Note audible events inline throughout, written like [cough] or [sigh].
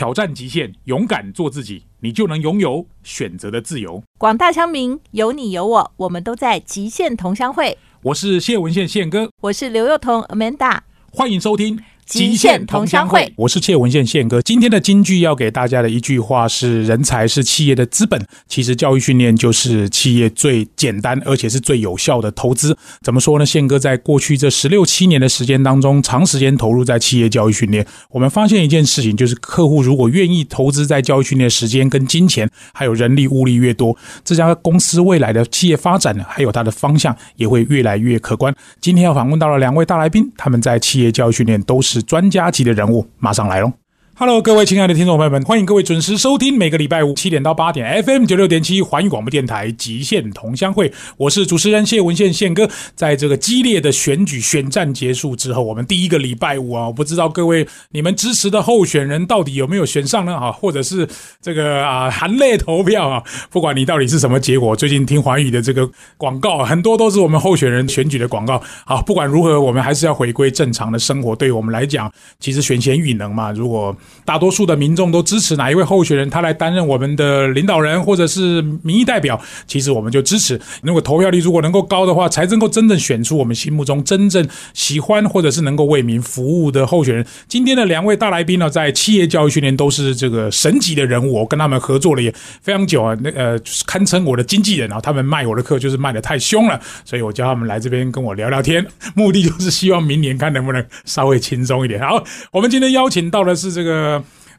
挑战极限，勇敢做自己，你就能拥有选择的自由。广大乡民，有你有我，我们都在极限同乡会。我是谢文宪宪哥，我是刘幼彤 Amanda，欢迎收听。极限同乡会，我是谢文宪宪哥。今天的金句要给大家的一句话是：人才是企业的资本。其实教育训练就是企业最简单而且是最有效的投资。怎么说呢？宪哥在过去这十六七年的时间当中，长时间投入在企业教育训练，我们发现一件事情，就是客户如果愿意投资在教育训练时间跟金钱，还有人力物力越多，这家公司未来的企业发展呢，还有它的方向也会越来越可观。今天要访问到了两位大来宾，他们在企业教育训练都是。专家级的人物，马上来喽！Hello，各位亲爱的听众朋友们，欢迎各位准时收听每个礼拜五七点到八点 FM 九六点七环宇广播电台极限同乡会。我是主持人谢文宪宪哥。在这个激烈的选举选战结束之后，我们第一个礼拜五啊，我不知道各位你们支持的候选人到底有没有选上呢？啊，或者是这个啊含泪投票啊？不管你到底是什么结果，最近听环宇的这个广告很多都是我们候选人选举的广告。好，不管如何，我们还是要回归正常的生活。对于我们来讲，其实选贤与能嘛，如果大多数的民众都支持哪一位候选人，他来担任我们的领导人或者是民意代表，其实我们就支持。如果投票率如果能够高的话，才能够真正选出我们心目中真正喜欢或者是能够为民服务的候选人。今天的两位大来宾呢，在企业教育训练都是这个神级的人物，我跟他们合作了也非常久啊，那呃堪称我的经纪人啊。他们卖我的课就是卖的太凶了，所以我叫他们来这边跟我聊聊天，目的就是希望明年看能不能稍微轻松一点。好，我们今天邀请到的是这个。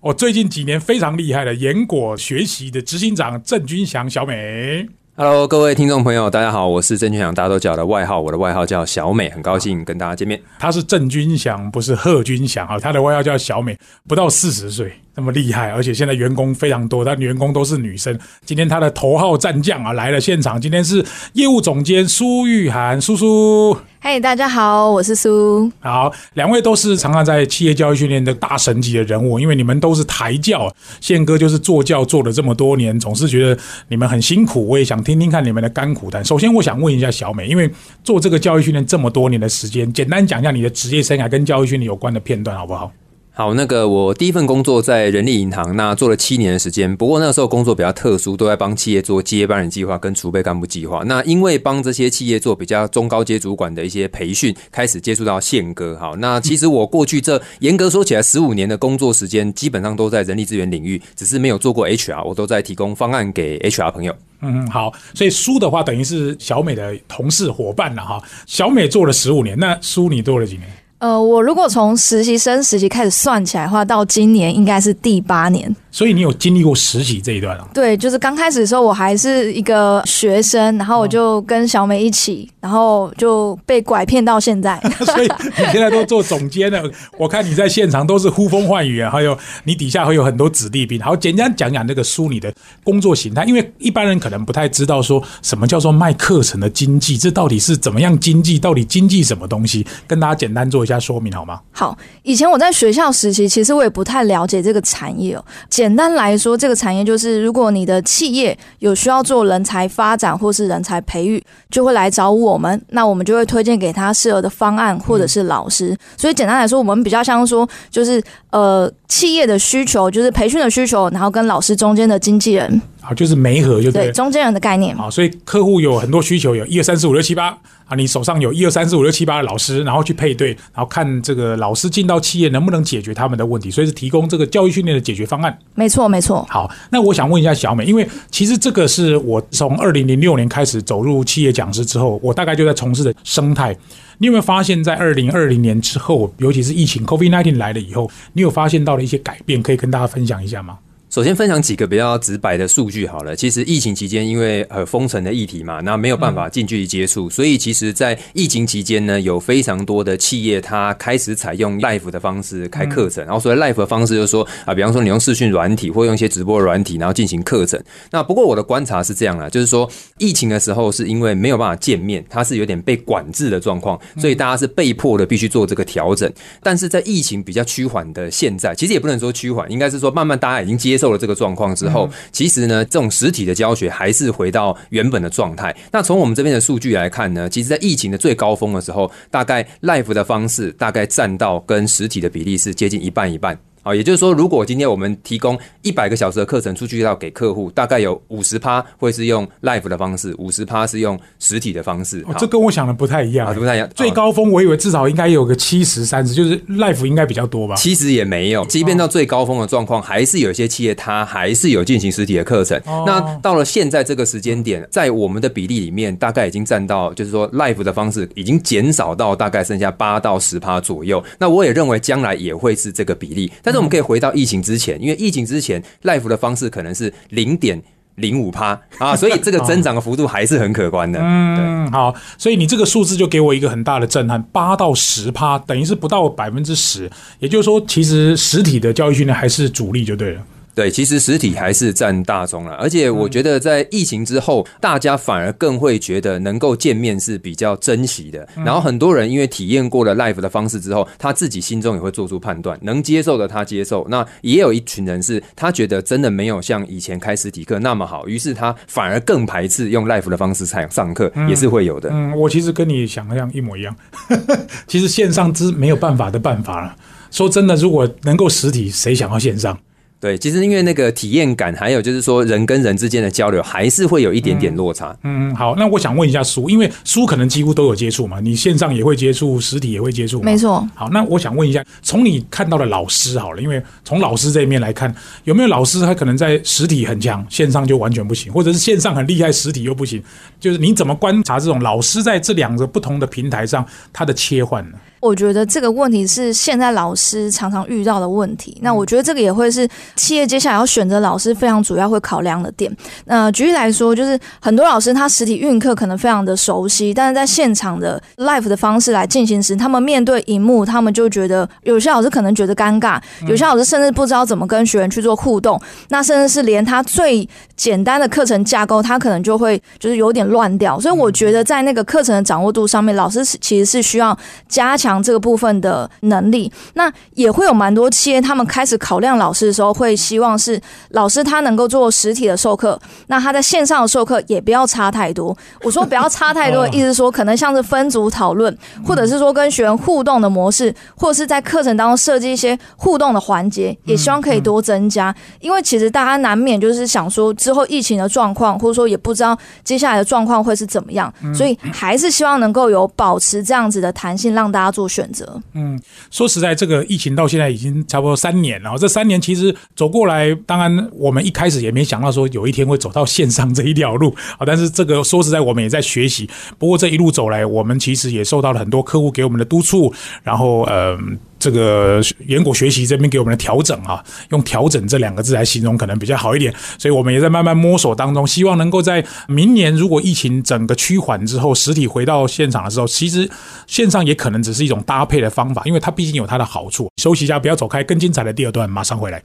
我最近几年非常厉害的严果学习的执行长郑君祥小美，Hello，各位听众朋友，大家好，我是郑君祥，大家都叫的外号，我的外号叫小美，很高兴跟大家见面。他是郑君祥，不是贺君祥啊，他的外号叫小美，不到四十岁。那么厉害，而且现在员工非常多，但员工都是女生。今天他的头号战将啊来了现场，今天是业务总监苏玉涵，苏苏。嘿，大家好，我是苏。好，两位都是常常在企业教育训练的大神级的人物，因为你们都是台教，宪哥就是做教做了这么多年，总是觉得你们很辛苦。我也想听听看你们的甘苦谈。首先，我想问一下小美，因为做这个教育训练这么多年的时间，简单讲一下你的职业生涯跟教育训练有关的片段，好不好？好，那个我第一份工作在人力银行，那做了七年的时间。不过那个时候工作比较特殊，都在帮企业做接班人计划跟储备干部计划。那因为帮这些企业做比较中高阶主管的一些培训，开始接触到宪哥。好，那其实我过去这 [laughs] 严格说起来，十五年的工作时间基本上都在人力资源领域，只是没有做过 HR，我都在提供方案给 HR 朋友。嗯，好，所以苏的话等于是小美的同事伙伴了哈。小美做了十五年，那苏你做了几年？呃，我如果从实习生实习开始算起来的话，到今年应该是第八年。所以你有经历过实习这一段啊？对，就是刚开始的时候，我还是一个学生，然后我就跟小美一起，然后就被拐骗到现在。[laughs] [laughs] 所以你现在都做总监了，我看你在现场都是呼风唤雨啊，还有你底下会有很多子弟兵。好，简单讲讲这个书里的工作形态，因为一般人可能不太知道说什么叫做卖课程的经济，这到底是怎么样经济？到底经济什么东西？跟大家简单做一下说明好吗？好，以前我在学校实习，其实我也不太了解这个产业哦。简单来说，这个产业就是，如果你的企业有需要做人才发展或是人才培育，就会来找我们，那我们就会推荐给他适合的方案或者是老师。所以简单来说，我们比较像说，就是呃，企业的需求，就是培训的需求，然后跟老师中间的经纪人。好，就是媒合，就对中间人的概念。好，所以客户有很多需求，有一二三四五六七八啊，你手上有一二三四五六七八的老师，然后去配对，然后看这个老师进到企业能不能解决他们的问题，所以是提供这个教育训练的解决方案。没错，没错。好，那我想问一下小美，因为其实这个是我从二零零六年开始走入企业讲师之后，我大概就在从事的生态。你有没有发现，在二零二零年之后，尤其是疫情 COVID nineteen 来了以后，你有发现到了一些改变，可以跟大家分享一下吗？首先分享几个比较直白的数据好了。其实疫情期间，因为呃封城的议题嘛，那没有办法近距离接触，所以其实，在疫情期间呢，有非常多的企业它开始采用 live 的方式开课程。然后所谓 live 的方式，就是说啊，比方说你用视讯软体，或用一些直播软体，然后进行课程。那不过我的观察是这样啦，就是说疫情的时候是因为没有办法见面，它是有点被管制的状况，所以大家是被迫的必须做这个调整。但是在疫情比较趋缓的现在，其实也不能说趋缓，应该是说慢慢大家已经接受了这个状况之后，其实呢，这种实体的教学还是回到原本的状态。那从我们这边的数据来看呢，其实，在疫情的最高峰的时候，大概 live 的方式大概占到跟实体的比例是接近一半一半。啊，也就是说，如果今天我们提供一百个小时的课程出去要给客户，大概有五十趴会是用 live 的方式，五十趴是用实体的方式。哦，这跟我想的不太一样啊，不太一样。最高峰我以为至少应该有个七十三十，就是 live 应该比较多吧？其实也没有，即便到最高峰的状况，还是有一些企业它还是有进行实体的课程。那到了现在这个时间点，在我们的比例里面，大概已经占到，就是说 live 的方式已经减少到大概剩下八到十趴左右。那我也认为将来也会是这个比例。但是我们可以回到疫情之前，因为疫情之前 life 的方式可能是零点零五趴啊，[laughs] 所以这个增长的幅度还是很可观的。嗯，好，所以你这个数字就给我一个很大的震撼，八到十趴，等于是不到百分之十。也就是说，其实实体的教育训练还是主力就对了。对，其实实体还是占大宗了，而且我觉得在疫情之后，大家反而更会觉得能够见面是比较珍惜的。然后很多人因为体验过了 live 的方式之后，他自己心中也会做出判断，能接受的他接受。那也有一群人是他觉得真的没有像以前开实体课那么好，于是他反而更排斥用 live 的方式上上课，也是会有的。嗯，我其实跟你想象一模一样。[laughs] 其实线上之没有办法的办法了。说真的，如果能够实体，谁想要线上？对，其实因为那个体验感，还有就是说人跟人之间的交流，还是会有一点点落差。嗯，好，那我想问一下书，因为书可能几乎都有接触嘛，你线上也会接触，实体也会接触，没错。好，那我想问一下，从你看到的老师好了，因为从老师这一面来看，有没有老师他可能在实体很强，线上就完全不行，或者是线上很厉害，实体又不行？就是你怎么观察这种老师在这两个不同的平台上他的切换呢？我觉得这个问题是现在老师常常遇到的问题。那我觉得这个也会是企业接下来要选择老师非常主要会考量的点。那举例来说，就是很多老师他实体运课可能非常的熟悉，但是在现场的 live 的方式来进行时，他们面对荧幕，他们就觉得有些老师可能觉得尴尬，有些老师甚至不知道怎么跟学员去做互动，那甚至是连他最简单的课程架构，他可能就会就是有点乱掉。所以我觉得在那个课程的掌握度上面，老师其实是需要加强。这个部分的能力，那也会有蛮多企业，他们开始考量老师的时候，会希望是老师他能够做实体的授课，那他在线上的授课也不要差太多。[laughs] 我说不要差太多意思，说可能像是分组讨论，或者是说跟学员互动的模式，或者是在课程当中设计一些互动的环节，也希望可以多增加。因为其实大家难免就是想说，之后疫情的状况，或者说也不知道接下来的状况会是怎么样，所以还是希望能够有保持这样子的弹性，让大家做。做选择，嗯，说实在，这个疫情到现在已经差不多三年了。这三年其实走过来，当然我们一开始也没想到说有一天会走到线上这一条路啊。但是这个说实在，我们也在学习。不过这一路走来，我们其实也受到了很多客户给我们的督促，然后呃。这个远古学习这边给我们的调整啊，用调整这两个字来形容可能比较好一点，所以我们也在慢慢摸索当中，希望能够在明年如果疫情整个趋缓之后，实体回到现场的时候，其实线上也可能只是一种搭配的方法，因为它毕竟有它的好处。休息一下，不要走开，更精彩的第二段马上回来。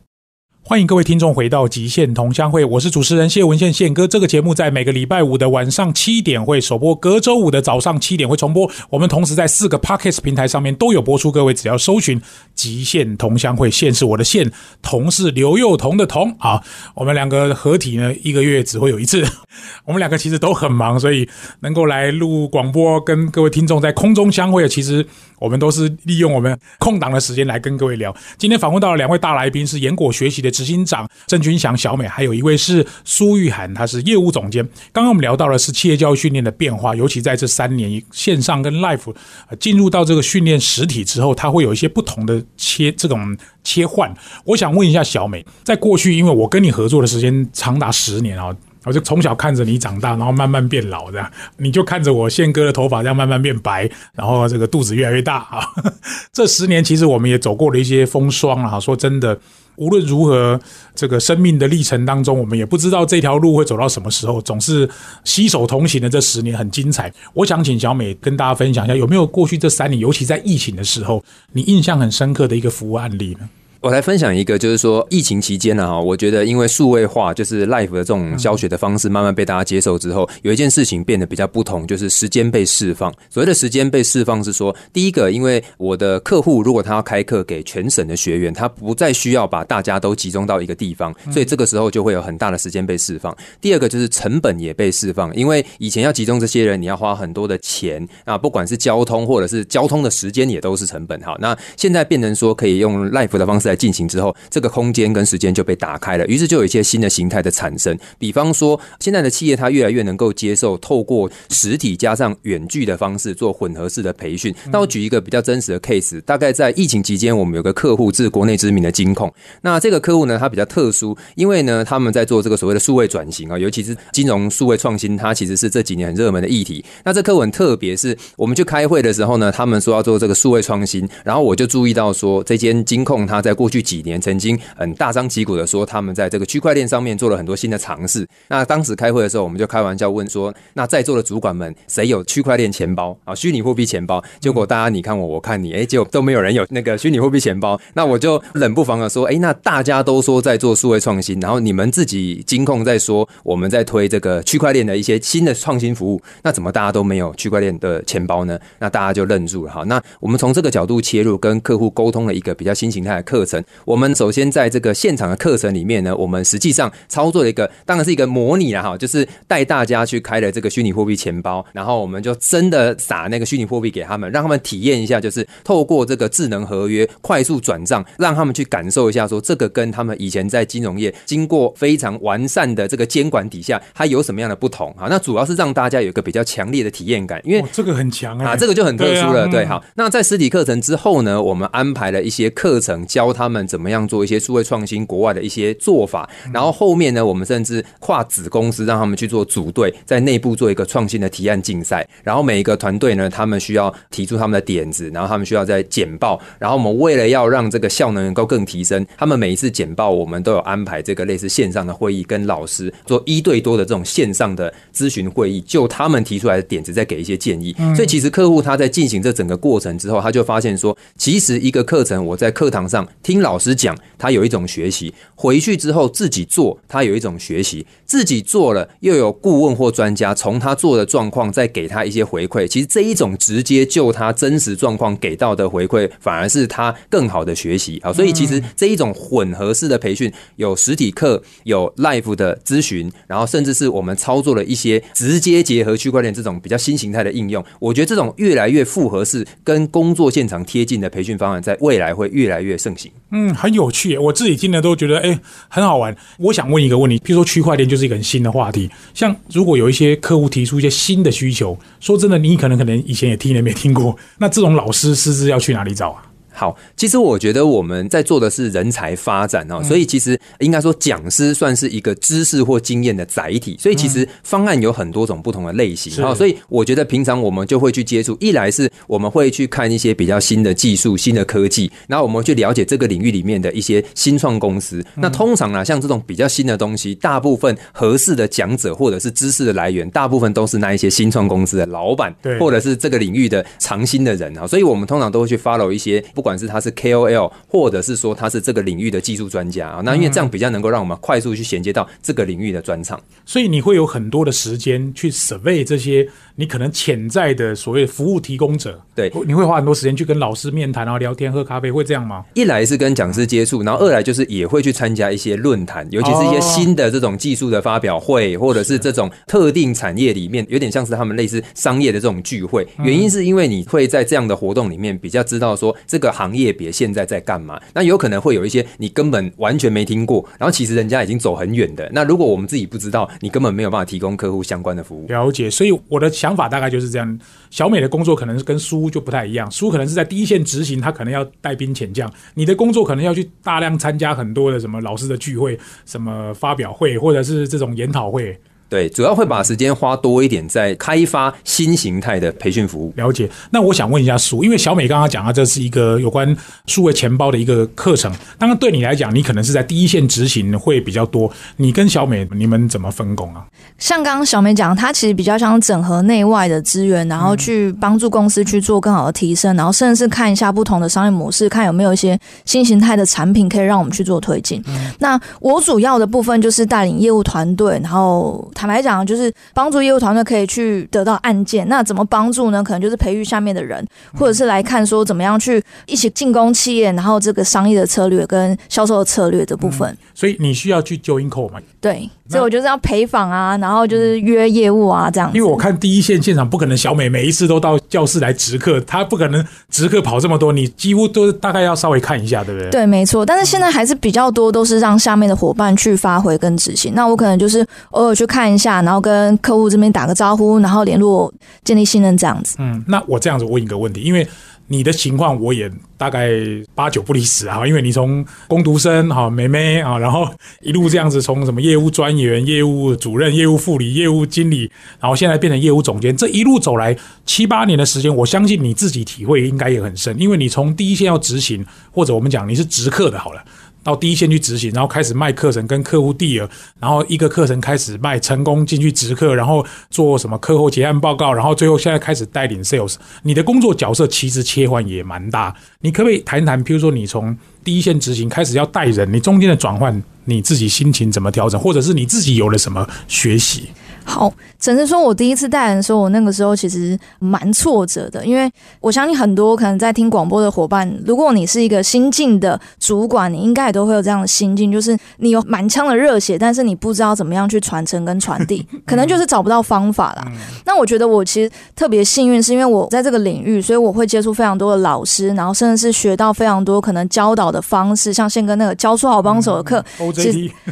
欢迎各位听众回到《极限同乡会》，我是主持人谢文宪宪哥。这个节目在每个礼拜五的晚上七点会首播，隔周五的早上七点会重播。我们同时在四个 Podcast 平台上面都有播出，各位只要搜寻《极限同乡会》，线是我的线，同是刘幼彤的彤啊。我们两个合体呢，一个月只会有一次。[laughs] 我们两个其实都很忙，所以能够来录广播，跟各位听众在空中相会，其实。我们都是利用我们空档的时间来跟各位聊。今天访问到了两位大来宾，是严果学习的执行长郑君祥、小美，还有一位是苏玉涵，他是业务总监。刚刚我们聊到的是企业教育训练的变化，尤其在这三年线上跟 life 进入到这个训练实体之后，它会有一些不同的切这种切换。我想问一下小美，在过去，因为我跟你合作的时间长达十年啊。我就从小看着你长大，然后慢慢变老，这样你就看着我宪哥的头发这样慢慢变白，然后这个肚子越来越大啊。[laughs] 这十年其实我们也走过了一些风霜啊。说真的，无论如何，这个生命的历程当中，我们也不知道这条路会走到什么时候。总是携手同行的这十年很精彩。我想请小美跟大家分享一下，有没有过去这三年，尤其在疫情的时候，你印象很深刻的一个服务案例呢？我来分享一个，就是说疫情期间呢，哈，我觉得因为数位化，就是 life 的这种教学的方式慢慢被大家接受之后，有一件事情变得比较不同，就是时间被释放。所谓的时间被释放，是说第一个，因为我的客户如果他要开课给全省的学员，他不再需要把大家都集中到一个地方，所以这个时候就会有很大的时间被释放。第二个就是成本也被释放，因为以前要集中这些人，你要花很多的钱啊，不管是交通或者是交通的时间也都是成本。好，那现在变成说可以用 life 的方式来。进行之后，这个空间跟时间就被打开了，于是就有一些新的形态的产生。比方说，现在的企业它越来越能够接受透过实体加上远距的方式做混合式的培训。那我举一个比较真实的 case，大概在疫情期间，我们有个客户是国内知名的金控。那这个客户呢，他比较特殊，因为呢他们在做这个所谓的数位转型啊，尤其是金融数位创新，它其实是这几年很热门的议题。那这客户很特别，是我们去开会的时候呢，他们说要做这个数位创新，然后我就注意到说，这间金控它在过过去几年曾经很大张旗鼓的说，他们在这个区块链上面做了很多新的尝试。那当时开会的时候，我们就开玩笑问说，那在座的主管们，谁有区块链钱包啊？[laughs] 虚拟货币钱包？结果大家你看我，我看你，哎，结果都没有人有那个虚拟货币钱包。那我就冷不防的说，哎，那大家都说在做数位创新，然后你们自己金控在说我们在推这个区块链的一些新的创新服务，那怎么大家都没有区块链的钱包呢？那大家就愣住了哈。那我们从这个角度切入，跟客户沟通了一个比较新形态的课程。我们首先在这个现场的课程里面呢，我们实际上操作了一个，当然是一个模拟了哈，就是带大家去开了这个虚拟货币钱包，然后我们就真的撒那个虚拟货币给他们，让他们体验一下，就是透过这个智能合约快速转账，让他们去感受一下，说这个跟他们以前在金融业经过非常完善的这个监管底下，它有什么样的不同啊？那主要是让大家有一个比较强烈的体验感，因为这个很强啊，这个就很特殊了。对，啊好，那在实体课程之后呢，我们安排了一些课程，教他们怎么样做一些数位创新国外的一些做法。然后后面呢，我们甚至跨子公司让他们去做组队，在内部做一个创新的提案竞赛。然后每一个团队呢，他们需要提出他们的点子，然后他们需要在简报。然后我们为了要让这个效能能够更提升，他们每一次简报，我们都有安排这个类似线上的会议，跟老师做一对多的这种线上的咨询会议，就他们提出来的点子，再给一些建议。所以其实客户他在进行这整个过程之后，他就发现说，其实一个课程我在课堂上听老师讲，他有一种学习；回去之后自己做，他有一种学习。自己做了，又有顾问或专家从他做的状况再给他一些回馈。其实这一种直接就他真实状况给到的回馈，反而是他更好的学习啊。所以其实这一种混合式的培训，有实体课，有 live 的咨询，然后甚至是我们操作了一些直接结合区块链这种比较新形态的应用。我觉得这种越来越复合式、跟工作现场贴近的培训方案，在未来会越来越盛行。嗯，很有趣，我自己听了都觉得哎很好玩。我想问一个问题，譬如说区块链就是一个很新的话题，像如果有一些客户提出一些新的需求，说真的，你可能可能以前也听也没听过，那这种老师师资要去哪里找啊？好，其实我觉得我们在做的是人才发展哦，所以其实应该说讲师算是一个知识或经验的载体，所以其实方案有很多种不同的类型啊，所以我觉得平常我们就会去接触，一来是我们会去看一些比较新的技术、新的科技，然后我们去了解这个领域里面的一些新创公司。那通常啊，像这种比较新的东西，大部分合适的讲者或者是知识的来源，大部分都是那一些新创公司的老板，对，或者是这个领域的长新的人啊，所以我们通常都会去 follow 一些不。不管是他是 KOL，或者是说他是这个领域的技术专家啊，那因为这样比较能够让我们快速去衔接到这个领域的专场，所以你会有很多的时间去 survey 这些你可能潜在的所谓服务提供者。对，你会花很多时间去跟老师面谈然后、聊天、喝咖啡，会这样吗？一来是跟讲师接触，然后二来就是也会去参加一些论坛，尤其是一些新的这种技术的发表会，或者是这种特定产业里面有点像是他们类似商业的这种聚会。原因是因为你会在这样的活动里面比较知道说这个行业别现在在干嘛，那有可能会有一些你根本完全没听过，然后其实人家已经走很远的。那如果我们自己不知道，你根本没有办法提供客户相关的服务。了解，所以我的想想法大概就是这样。小美的工作可能是跟苏就不太一样，苏可能是在第一线执行，他可能要带兵遣将；你的工作可能要去大量参加很多的什么老师的聚会、什么发表会，或者是这种研讨会。对，主要会把时间花多一点在开发新形态的培训服务。了解。那我想问一下苏，因为小美刚刚讲啊，这是一个有关数位钱包的一个课程。当然，对你来讲，你可能是在第一线执行会比较多。你跟小美，你们怎么分工啊？像刚刚小美讲，她其实比较想整合内外的资源，然后去帮助公司去做更好的提升，然后甚至是看一下不同的商业模式，看有没有一些新形态的产品可以让我们去做推进。那我主要的部分就是带领业务团队，然后。坦白讲，就是帮助业务团队可以去得到案件。那怎么帮助呢？可能就是培育下面的人，或者是来看说怎么样去一起进攻企业，然后这个商业的策略跟销售的策略这部分。所以你需要去揪 inco 嘛？对，所以我就是要陪访啊，然后就是约业务啊这样。因为我看第一线现场不可能小美每一次都到教室来直课，她不可能直课跑这么多，你几乎都大概要稍微看一下，对不对？对，没错。但是现在还是比较多都是让下面的伙伴去发挥跟执行。那我可能就是偶尔去看一下，然后跟客户这边打个招呼，然后联络建立信任这样子。嗯，那我这样子问一个问题，因为。你的情况我也大概八九不离十啊，因为你从工读生哈妹妹啊，然后一路这样子从什么业务专员、业务主任、业务副理、业务经理，然后现在变成业务总监，这一路走来七八年的时间，我相信你自己体会应该也很深，因为你从第一线要执行，或者我们讲你是直客的，好了。到第一线去执行，然后开始卖课程，跟客户递尔，然后一个课程开始卖成功进去直客，然后做什么课后结案报告，然后最后现在开始带领 sales。你的工作角色其实切换也蛮大，你可不可以谈谈？譬如说你从第一线执行开始要带人，你中间的转换，你自己心情怎么调整，或者是你自己有了什么学习？好，只是说我第一次带人的时候，我那个时候其实蛮挫折的，因为我相信很多可能在听广播的伙伴，如果你是一个新进的主管，你应该也都会有这样的心境，就是你有满腔的热血，但是你不知道怎么样去传承跟传递，[laughs] 可能就是找不到方法啦。那我觉得我其实特别幸运，是因为我在这个领域，所以我会接触非常多的老师，然后甚至是学到非常多可能教导的方式，像宪哥那个教出好帮手的课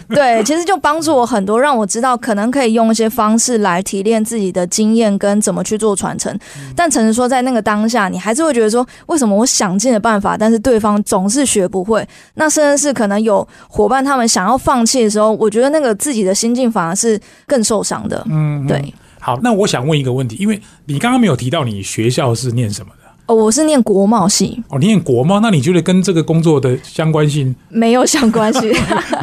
对，其实就帮助我很多，让我知道可能可以用一些方。方式来提炼自己的经验跟怎么去做传承，但诚实说，在那个当下，你还是会觉得说，为什么我想尽了办法，但是对方总是学不会？那甚至是可能有伙伴他们想要放弃的时候，我觉得那个自己的心境反而是更受伤的。嗯，对。好，那我想问一个问题，因为你刚刚没有提到你学校是念什么的。哦，我是念国贸系。哦，你念国贸，那你觉得跟这个工作的相关性没有相关性？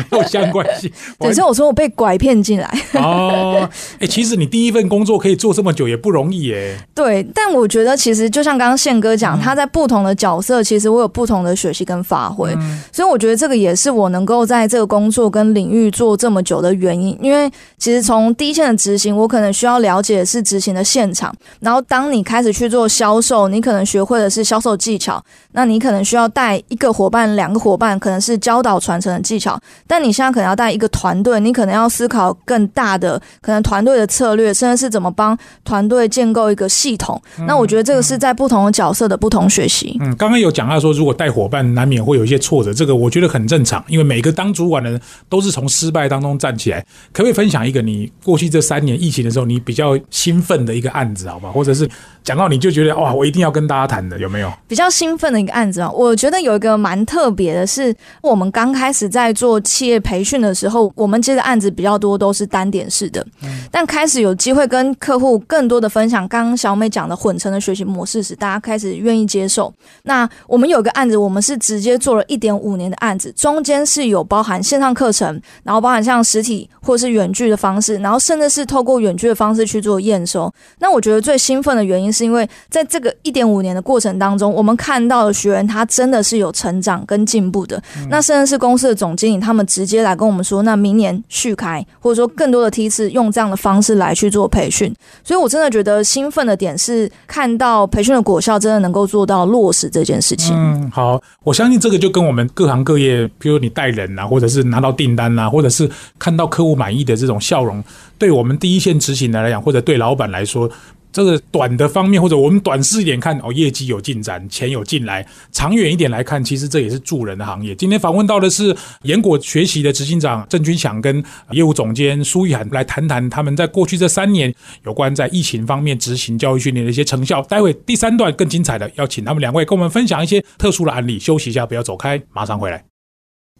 没有相关性。[laughs] 等下 [laughs] 我说我被拐骗进来。哦，哎，其实你第一份工作可以做这么久也不容易耶。对，但我觉得其实就像刚刚宪哥讲，他在不同的角色，其实我有不同的学习跟发挥，所以我觉得这个也是我能够在这个工作跟领域做这么久的原因。因为其实从第一线的执行，我可能需要了解的是执行的现场，然后当你开始去做销售，你可能。学会的是销售技巧，那你可能需要带一个伙伴、两个伙伴，可能是教导传承的技巧。但你现在可能要带一个团队，你可能要思考更大的可能团队的策略，甚至是怎么帮团队建构一个系统。那我觉得这个是在不同的角色的不同学习。嗯，刚刚有讲到说，如果带伙伴难免会有一些挫折，这个我觉得很正常，因为每个当主管的人都是从失败当中站起来。可不可以分享一个你过去这三年疫情的时候，你比较兴奋的一个案子，好吧？或者是讲到你就觉得哇，我一定要跟大家。谈的有没有比较兴奋的一个案子啊？我觉得有一个蛮特别的，是我们刚开始在做企业培训的时候，我们接的案子比较多，都是单点式的。但开始有机会跟客户更多的分享，刚刚小美讲的混成的学习模式时，大家开始愿意接受。那我们有个案子，我们是直接做了一点五年的案子，中间是有包含线上课程，然后包含像实体或是远距的方式，然后甚至是透过远距的方式去做验收。那我觉得最兴奋的原因，是因为在这个一点五年。的过程当中，我们看到的学员他真的是有成长跟进步的。那甚至是公司的总经理，他们直接来跟我们说，那明年续开，或者说更多的梯次，用这样的方式来去做培训。所以我真的觉得兴奋的点是，看到培训的果效真的能够做到落实这件事情。嗯，好，我相信这个就跟我们各行各业，比如你带人啊，或者是拿到订单啊，或者是看到客户满意的这种笑容，对我们第一线执行的来讲，或者对老板来说。这个短的方面，或者我们短视一点看哦，业绩有进展，钱有进来；长远一点来看，其实这也是助人的行业。今天访问到的是严果学习的执行长郑军祥跟业务总监苏玉涵，来谈谈他们在过去这三年有关在疫情方面执行教育训练的一些成效。待会第三段更精彩的，要请他们两位跟我们分享一些特殊的案例。休息一下，不要走开，马上回来。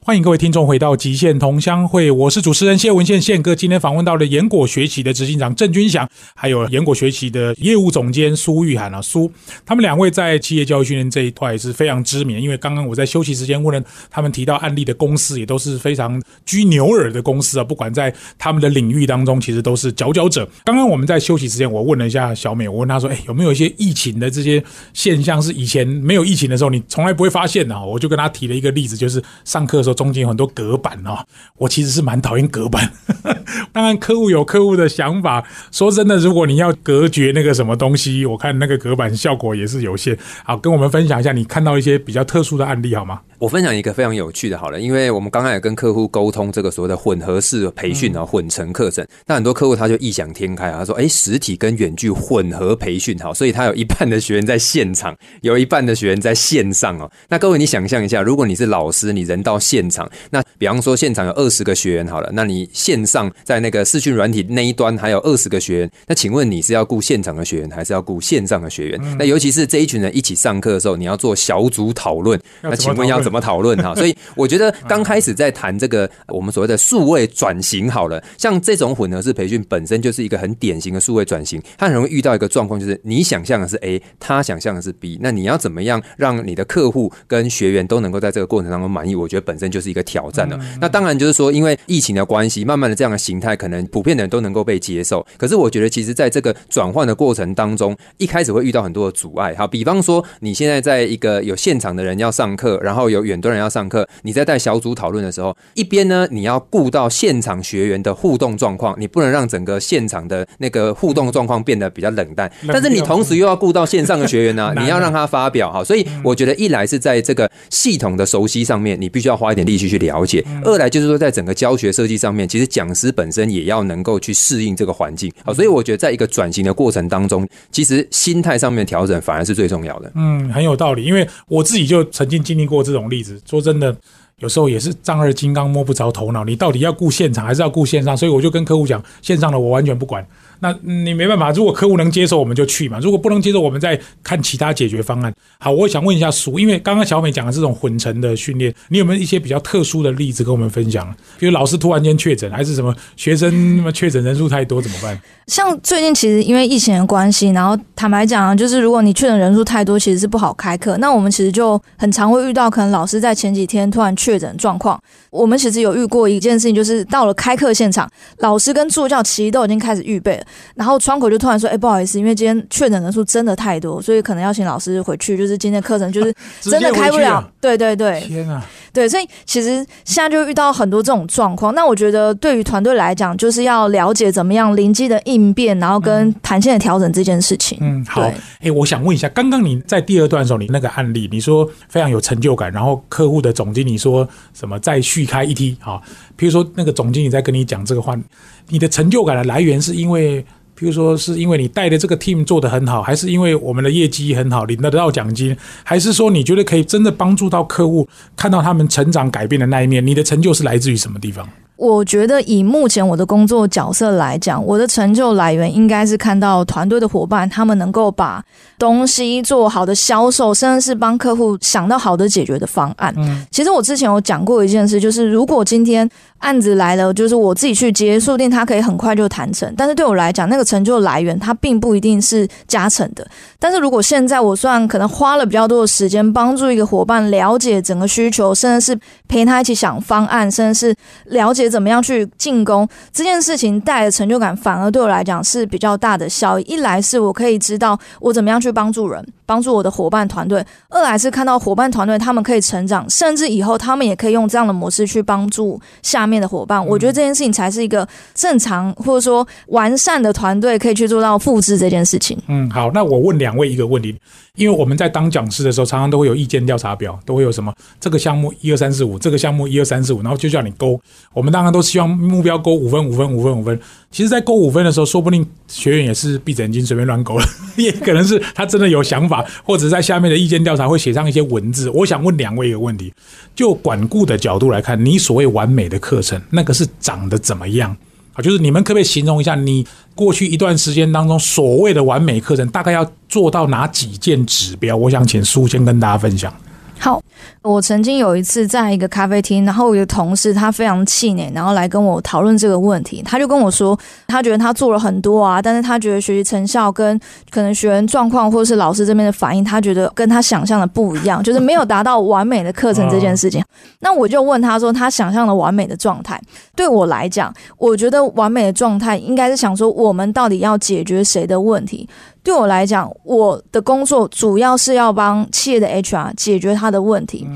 欢迎各位听众回到极限同乡会，我是主持人谢文宪宪哥。今天访问到了严果学习的执行长郑军祥，还有严果学习的业务总监苏玉涵啊，苏，他们两位在企业教育训练这一块是非常知名。因为刚刚我在休息时间问了他们提到案例的公司，也都是非常居牛耳的公司啊，不管在他们的领域当中，其实都是佼佼者。刚刚我们在休息时间，我问了一下小美，我问她说：“哎，有没有一些疫情的这些现象是以前没有疫情的时候你从来不会发现的？”我就跟她提了一个例子，就是上课的时候。候，中间有很多隔板哦。我其实是蛮讨厌隔板，[laughs] 当然客户有客户的想法。说真的，如果你要隔绝那个什么东西，我看那个隔板效果也是有限。好，跟我们分享一下你看到一些比较特殊的案例好吗？我分享一个非常有趣的，好了，因为我们刚刚也跟客户沟通这个所谓的混合式培训啊，混成课程。那很多客户他就异想天开啊，他说：“哎，实体跟远距混合培训好，所以他有一半的学员在现场，有一半的学员在线上哦。”那各位你想象一下，如果你是老师，你人到现场，那比方说现场有二十个学员好了，那你线上在那个视讯软体那一端还有二十个学员，那请问你是要顾现场的学员，还是要顾线上的学员？那尤其是这一群人一起上课的时候，你要做小组讨论，那请问要？怎么讨论哈？所以我觉得 [laughs] 刚开始在谈这个我们所谓的数位转型好了，像这种混合式培训本身就是一个很典型的数位转型，它很容易遇到一个状况，就是你想象的是 A，他想象的是 B，那你要怎么样让你的客户跟学员都能够在这个过程当中满意？我觉得本身就是一个挑战了。那当然就是说，因为疫情的关系，慢慢的这样的形态可能普遍的人都能够被接受。可是我觉得，其实在这个转换的过程当中，一开始会遇到很多的阻碍。哈，比方说你现在在一个有现场的人要上课，然后有远端人要上课。你在带小组讨论的时候，一边呢，你要顾到现场学员的互动状况，你不能让整个现场的那个互动状况变得比较冷淡。但是你同时又要顾到线上的学员呢，你要让他发表哈。所以我觉得，一来是在这个系统的熟悉上面，你必须要花一点力气去了解；二来就是说，在整个教学设计上面，其实讲师本身也要能够去适应这个环境。好，所以我觉得，在一个转型的过程当中，其实心态上面调整反而是最重要的。嗯，很有道理，因为我自己就曾经经历过这种例子。说真的。有时候也是丈二金刚摸不着头脑，你到底要顾现场还是要顾线上？所以我就跟客户讲，线上的我完全不管。那你没办法，如果客户能接受，我们就去嘛；如果不能接受，我们再看其他解决方案。好，我想问一下苏，因为刚刚小美讲的这种混成的训练，你有没有一些比较特殊的例子跟我们分享？比如老师突然间确诊，还是什么学生确诊人数太多怎么办？像最近其实因为疫情的关系，然后坦白讲，就是如果你确诊人数太多，其实是不好开课。那我们其实就很常会遇到，可能老师在前几天突然确诊状况。我们其实有遇过一件事情，就是到了开课现场，老师跟助教其实都已经开始预备了，然后窗口就突然说：“哎，不好意思，因为今天确诊人数真的太多，所以可能要请老师回去，就是今天课程就是 [laughs] 真的开不了。”对对对，天啊！对，所以其实现在就遇到很多这种状况。那我觉得对于团队来讲，就是要了解怎么样临机的应变，然后跟弹性的调整这件事情。嗯，好。哎，我想问一下，刚刚你在第二段的时候，你那个案例，你说非常有成就感，然后客户的总经理说什么再续开一梯啊？比如说那个总经理在跟你讲这个话，你的成就感的来源是因为？比如说，是因为你带的这个 team 做得很好，还是因为我们的业绩很好，领得到奖金，还是说你觉得可以真的帮助到客户看到他们成长改变的那一面？你的成就是来自于什么地方？我觉得以目前我的工作角色来讲，我的成就来源应该是看到团队的伙伴他们能够把东西做好的销售，甚至是帮客户想到好的解决的方案。嗯，其实我之前有讲过一件事，就是如果今天案子来了，就是我自己去接，说不定他可以很快就谈成。但是对我来讲，那个成就来源它并不一定是加成的。但是如果现在我算可能花了比较多的时间，帮助一个伙伴了解整个需求，甚至是陪他一起想方案，甚至是了解。怎么样去进攻这件事情带来的成就感，反而对我来讲是比较大的效益。一来是我可以知道我怎么样去帮助人。帮助我的伙伴团队，二来是看到伙伴团队他们可以成长，甚至以后他们也可以用这样的模式去帮助下面的伙伴。我觉得这件事情才是一个正常或者说完善的团队可以去做到复制这件事情。嗯，好，那我问两位一个问题，因为我们在当讲师的时候，常常都会有意见调查表，都会有什么这个项目一二三四五，这个项目一二三四五，然后就叫你勾。我们当然都希望目标勾五分五分五分五分。其实，在勾五分的时候，说不定学员也是闭着眼睛随便乱勾了，[laughs] 也可能是他真的有想法，或者在下面的意见调查会写上一些文字。我想问两位一个问题：就管顾的角度来看，你所谓完美的课程，那个是长得怎么样啊？就是你们可不可以形容一下，你过去一段时间当中所谓的完美课程，大概要做到哪几件指标？我想请苏先跟大家分享。好，我曾经有一次在一个咖啡厅，然后有个同事他非常气馁，然后来跟我讨论这个问题。他就跟我说，他觉得他做了很多啊，但是他觉得学习成效跟可能学员状况或者是老师这边的反应，他觉得跟他想象的不一样，就是没有达到完美的课程这件事情。那我就问他说，他想象的完美的状态，对我来讲，我觉得完美的状态应该是想说，我们到底要解决谁的问题。对我来讲，我的工作主要是要帮企业的 HR 解决他的问题。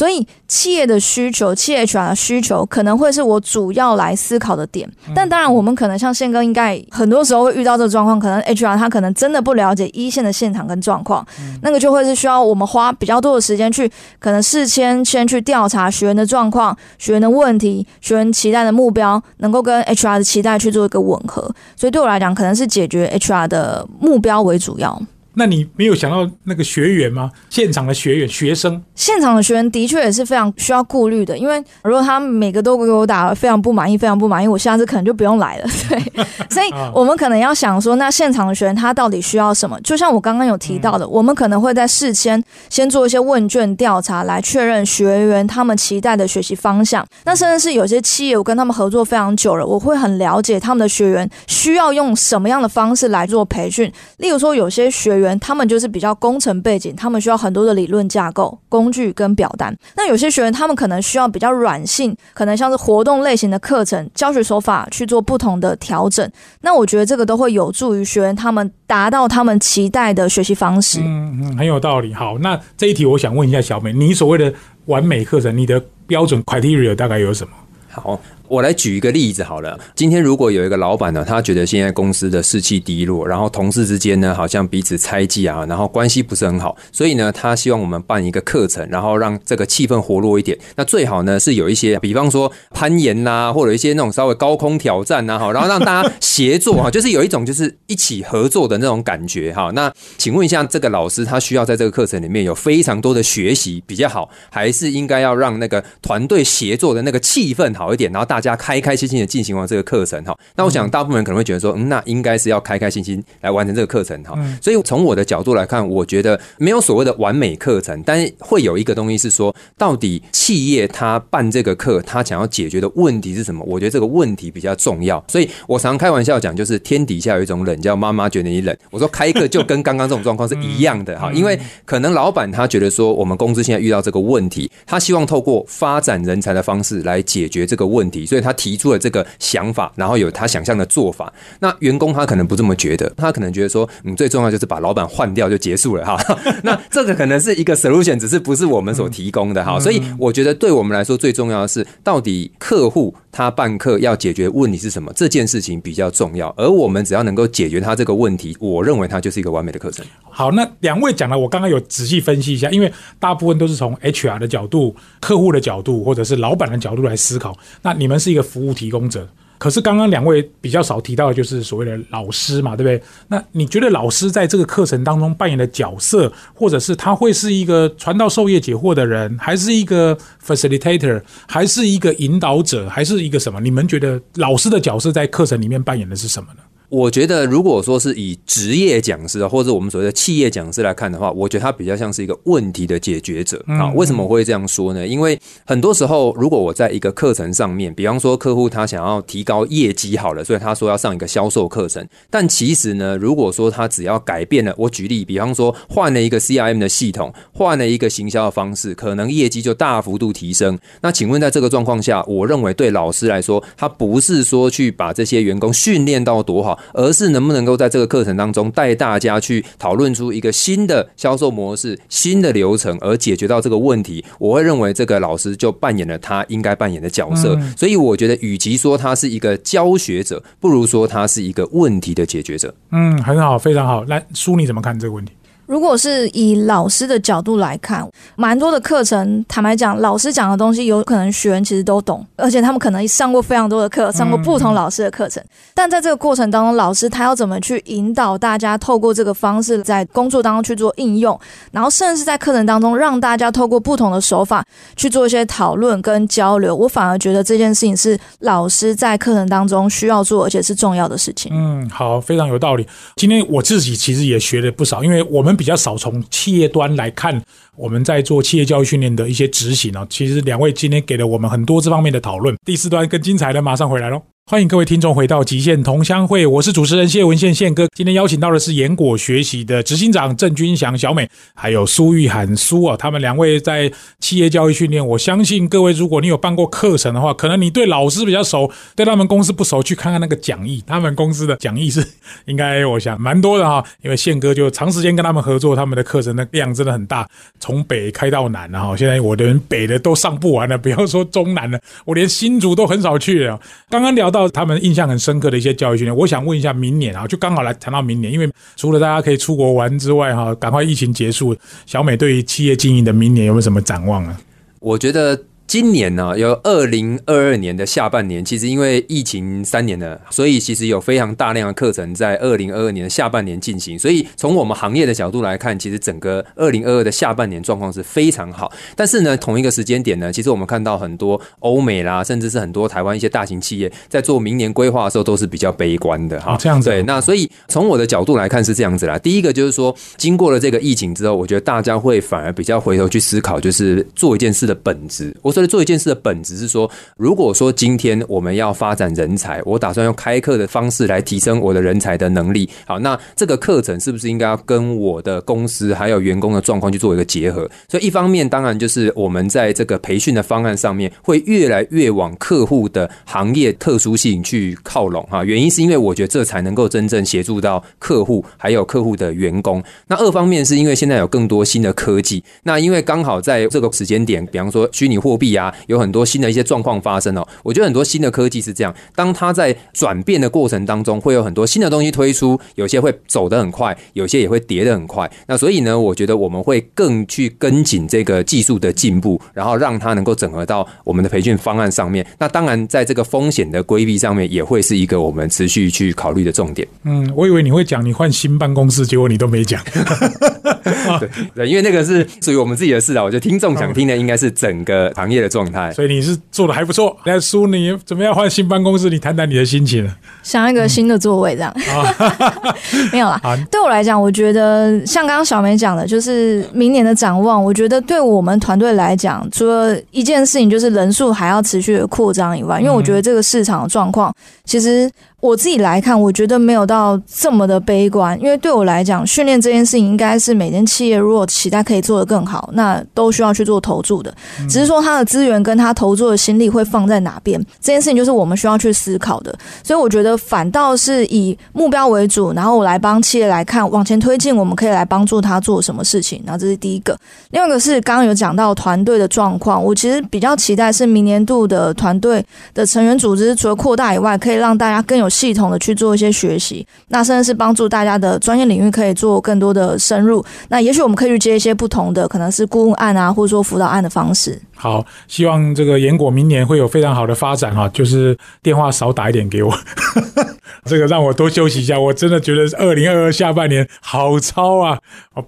所以企业的需求，企业 HR 的需求可能会是我主要来思考的点。但当然，我们可能像宪哥，应该很多时候会遇到这个状况，可能 HR 他可能真的不了解一线的现场跟状况，那个就会是需要我们花比较多的时间去，可能事先先去调查学员的状况、学员的问题、学员期待的目标，能够跟 HR 的期待去做一个吻合。所以对我来讲，可能是解决 HR 的目标为主要。那你没有想到那个学员吗？现场的学员、学生，现场的学员的确也是非常需要顾虑的，因为如果他每个都给我打非常不满意、非常不满意，我下次可能就不用来了。[laughs] 对，[laughs] 所以我们可能要想说，那现场的学员他到底需要什么？就像我刚刚有提到的，我们可能会在事先先做一些问卷调查，来确认学员他们期待的学习方向。那甚至是有些企业，我跟他们合作非常久了，我会很了解他们的学员需要用什么样的方式来做培训。例如说，有些学员他们就是比较工程背景，他们需要很多的理论架构、工具跟表单。那有些学员他们可能需要比较软性，可能像是活动类型的课程、教学手法去做不同的调整。那我觉得这个都会有助于学员他们达到他们期待的学习方式。嗯嗯，很有道理。好，那这一题我想问一下小美，你所谓的完美课程，你的标准 criteria 大概有什么？好。我来举一个例子好了。今天如果有一个老板呢，他觉得现在公司的士气低落，然后同事之间呢好像彼此猜忌啊，然后关系不是很好，所以呢，他希望我们办一个课程，然后让这个气氛活络一点。那最好呢是有一些，比方说攀岩呐，或者一些那种稍微高空挑战呐，哈，然后让大家协作哈，[laughs] 就是有一种就是一起合作的那种感觉哈。那请问一下，这个老师他需要在这个课程里面有非常多的学习比较好，还是应该要让那个团队协作的那个气氛好一点，然后大大家开开心心的进行完这个课程哈，那我想大部分人可能会觉得说，嗯，那应该是要开开心心来完成这个课程哈。所以从我的角度来看，我觉得没有所谓的完美课程，但是会有一个东西是说，到底企业他办这个课，他想要解决的问题是什么？我觉得这个问题比较重要。所以我常开玩笑讲，就是天底下有一种冷，叫妈妈觉得你冷。我说开课就跟刚刚这种状况是一样的哈，因为可能老板他觉得说，我们公司现在遇到这个问题，他希望透过发展人才的方式来解决这个问题。所以他提出了这个想法，然后有他想象的做法。那员工他可能不这么觉得，他可能觉得说，嗯，最重要就是把老板换掉就结束了哈。[laughs] 那这个可能是一个 solution，只是不是我们所提供的哈。所以我觉得对我们来说最重要的是，到底客户他办课要解决问题是什么，这件事情比较重要。而我们只要能够解决他这个问题，我认为他就是一个完美的课程。好，那两位讲了，我刚刚有仔细分析一下，因为大部分都是从 HR 的角度、客户的角度或者是老板的角度来思考。那你们是一个服务提供者，可是刚刚两位比较少提到的就是所谓的老师嘛，对不对？那你觉得老师在这个课程当中扮演的角色，或者是他会是一个传道授业解惑的人，还是一个 facilitator，还是一个引导者，还是一个什么？你们觉得老师的角色在课程里面扮演的是什么呢？我觉得，如果说是以职业讲师啊，或者我们所谓的企业讲师来看的话，我觉得他比较像是一个问题的解决者啊。为什么会这样说呢？因为很多时候，如果我在一个课程上面，比方说客户他想要提高业绩好了，所以他说要上一个销售课程，但其实呢，如果说他只要改变了，我举例，比方说换了一个 CRM 的系统，换了一个行销的方式，可能业绩就大幅度提升。那请问，在这个状况下，我认为对老师来说，他不是说去把这些员工训练到多好。而是能不能够在这个课程当中带大家去讨论出一个新的销售模式、新的流程，而解决到这个问题？我会认为这个老师就扮演了他应该扮演的角色。所以我觉得，与其说他是一个教学者，不如说他是一个问题的解决者。嗯，很好，非常好。来，叔你怎么看这个问题？如果是以老师的角度来看，蛮多的课程，坦白讲，老师讲的东西有可能学员其实都懂，而且他们可能上过非常多的课，上过不同老师的课程。但在这个过程当中，老师他要怎么去引导大家，透过这个方式在工作当中去做应用，然后甚至是在课程当中让大家透过不同的手法去做一些讨论跟交流。我反而觉得这件事情是老师在课程当中需要做，而且是重要的事情。嗯，好，非常有道理。今天我自己其实也学了不少，因为我们。比较少从企业端来看，我们在做企业教育训练的一些执行啊。其实两位今天给了我们很多这方面的讨论。第四段更精彩的，马上回来喽。欢迎各位听众回到极限同乡会，我是主持人谢文宪宪哥。今天邀请到的是严果学习的执行长郑君祥小美，还有苏玉涵苏啊，他们两位在企业教育训练。我相信各位，如果你有办过课程的话，可能你对老师比较熟，对他们公司不熟，去看看那个讲义。他们公司的讲义是应该我想蛮多的哈，因为宪哥就长时间跟他们合作，他们的课程的量真的很大，从北开到南啊。现在我连北的都上不完了，不要说中南了，我连新竹都很少去了。刚刚聊到。他们印象很深刻的一些教育训练，我想问一下，明年啊，就刚好来谈到明年，因为除了大家可以出国玩之外，哈，赶快疫情结束，小美对于企业经营的明年有没有什么展望呢？我觉得。今年呢，有二零二二年的下半年，其实因为疫情三年了，所以其实有非常大量的课程在二零二二年的下半年进行。所以从我们行业的角度来看，其实整个二零二二的下半年状况是非常好。但是呢，同一个时间点呢，其实我们看到很多欧美啦，甚至是很多台湾一些大型企业在做明年规划的时候，都是比较悲观的哈。这样子，对。那所以从我的角度来看是这样子啦。第一个就是说，经过了这个疫情之后，我觉得大家会反而比较回头去思考，就是做一件事的本质。我说的做一件事的本。质是说，如果说今天我们要发展人才，我打算用开课的方式来提升我的人才的能力。好，那这个课程是不是应该要跟我的公司还有员工的状况去做一个结合？所以一方面当然就是我们在这个培训的方案上面会越来越往客户的行业特殊性去靠拢哈。原因是因为我觉得这才能够真正协助到客户还有客户的员工。那二方面是因为现在有更多新的科技，那因为刚好在这个时间点，比方说虚拟货币啊，有很多。新的一些状况发生哦，我觉得很多新的科技是这样，当它在转变的过程当中，会有很多新的东西推出，有些会走得很快，有些也会跌得很快。那所以呢，我觉得我们会更去跟紧这个技术的进步，然后让它能够整合到我们的培训方案上面。那当然，在这个风险的规避上面，也会是一个我们持续去考虑的重点。嗯，我以为你会讲你换新办公室，结果你都没讲。[laughs] 对，因为那个是属于我们自己的事啊。我觉得听众想听的应该是整个行业的状态，所以你。是做的还不错，那苏，你怎么样换新办公室？你谈谈你的心情。想要一个新的座位，这样 [laughs] 没有啦。对我来讲，我觉得像刚刚小梅讲的，就是明年的展望。我觉得对我们团队来讲，除了一件事情就是人数还要持续的扩张以外，因为我觉得这个市场的状况其实。我自己来看，我觉得没有到这么的悲观，因为对我来讲，训练这件事情应该是每间企业如果期待可以做得更好，那都需要去做投注的。只是说他的资源跟他投注的心力会放在哪边，这件事情就是我们需要去思考的。所以我觉得反倒是以目标为主，然后我来帮企业来看往前推进，我们可以来帮助他做什么事情。然后这是第一个，另外一个是刚刚有讲到团队的状况，我其实比较期待是明年度的团队的成员组织除了扩大以外，可以让大家更有。系统的去做一些学习，那甚至是帮助大家的专业领域可以做更多的深入。那也许我们可以去接一些不同的，可能是顾问案啊，或者说辅导案的方式。好，希望这个严果明年会有非常好的发展哈。就是电话少打一点给我，[laughs] 这个让我多休息一下。我真的觉得二零二二下半年好超啊！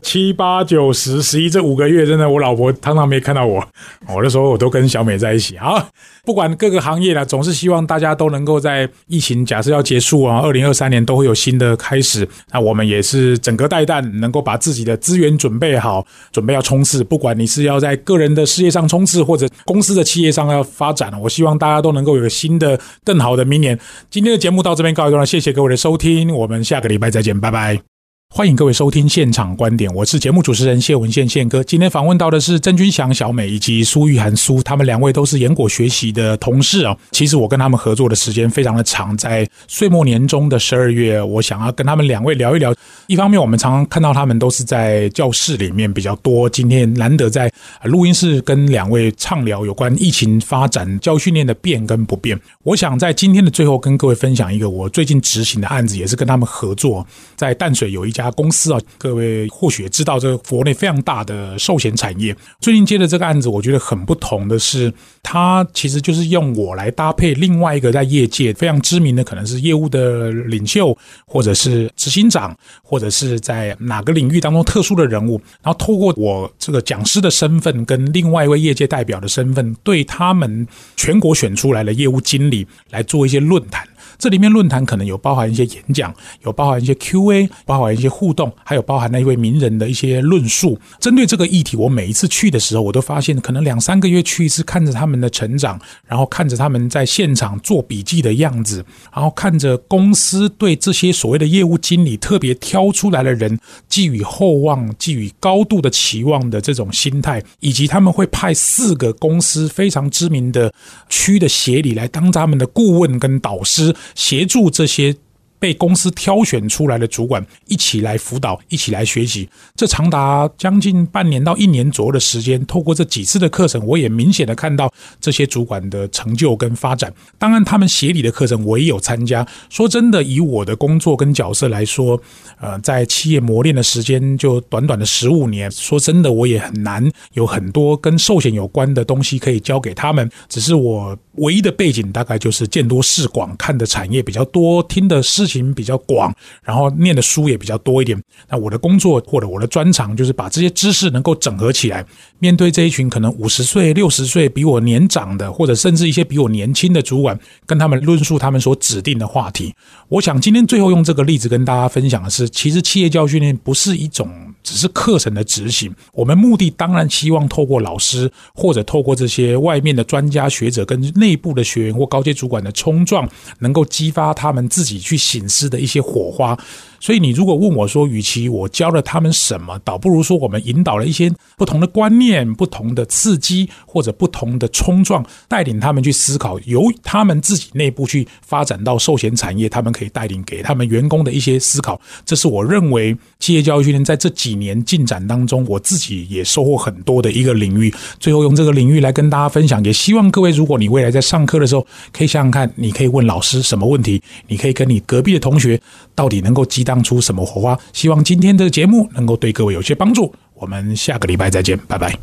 七八九十十一这五个月，真的我老婆常常没看到我。我的时候我都跟小美在一起啊。不管各个行业啦，总是希望大家都能够在疫情假设要结束啊，二零二三年都会有新的开始。那我们也是整个带弹，能够把自己的资源准备好，准备要冲刺。不管你是要在个人的事业上冲刺，或者公司的企业上要发展，我希望大家都能够有个新的、更好的明年。今天的节目到这边告一段落，谢谢各位的收听，我们下个礼拜再见，拜拜。欢迎各位收听现场观点，我是节目主持人谢文宪宪哥。今天访问到的是郑君祥小美以及苏玉涵苏，他们两位都是严果学习的同事啊。其实我跟他们合作的时间非常的长，在岁末年终的十二月，我想要跟他们两位聊一聊。一方面，我们常常看到他们都是在教室里面比较多，今天难得在录音室跟两位畅聊有关疫情发展、教训练的变跟不变。我想在今天的最后跟各位分享一个我最近执行的案子，也是跟他们合作，在淡水有一家。家公司啊，各位或许知道，这个国内非常大的寿险产业。最近接的这个案子，我觉得很不同的是，它其实就是用我来搭配另外一个在业界非常知名的，可能是业务的领袖，或者是执行长，或者是在哪个领域当中特殊的人物，然后透过我这个讲师的身份，跟另外一位业界代表的身份，对他们全国选出来的业务经理来做一些论坛。这里面论坛可能有包含一些演讲，有包含一些 Q&A，包含一些互动，还有包含那一位名人的一些论述。针对这个议题，我每一次去的时候，我都发现可能两三个月去一次，看着他们的成长，然后看着他们在现场做笔记的样子，然后看着公司对这些所谓的业务经理特别挑出来的人寄予厚望、寄予高度的期望的这种心态，以及他们会派四个公司非常知名的区的协理来当他们的顾问跟导师，协助这些。被公司挑选出来的主管一起来辅导，一起来学习，这长达将近半年到一年左右的时间。透过这几次的课程，我也明显的看到这些主管的成就跟发展。当然，他们协理的课程我也有参加。说真的，以我的工作跟角色来说，呃，在企业磨练的时间就短短的十五年。说真的，我也很难有很多跟寿险有关的东西可以教给他们。只是我唯一的背景大概就是见多识广，看的产业比较多，听的事。情比较广，然后念的书也比较多一点。那我的工作或者我的专长就是把这些知识能够整合起来，面对这一群可能五十岁、六十岁比我年长的，或者甚至一些比我年轻的主管，跟他们论述他们所指定的话题。我想今天最后用这个例子跟大家分享的是，其实企业教育训练不是一种只是课程的执行，我们目的当然希望透过老师或者透过这些外面的专家学者跟内部的学员或高阶主管的冲撞，能够激发他们自己去醒。思的一些火花。所以你如果问我说，与其我教了他们什么，倒不如说我们引导了一些不同的观念、不同的刺激或者不同的冲撞，带领他们去思考，由他们自己内部去发展到寿险产业，他们可以带领给他们员工的一些思考。这是我认为企业教育训练在这几年进展当中，我自己也收获很多的一个领域。最后用这个领域来跟大家分享，也希望各位，如果你未来在上课的时候，可以想想看，你可以问老师什么问题，你可以跟你隔壁的同学到底能够激荡。放出什么火花？希望今天的节目能够对各位有些帮助。我们下个礼拜再见，拜拜。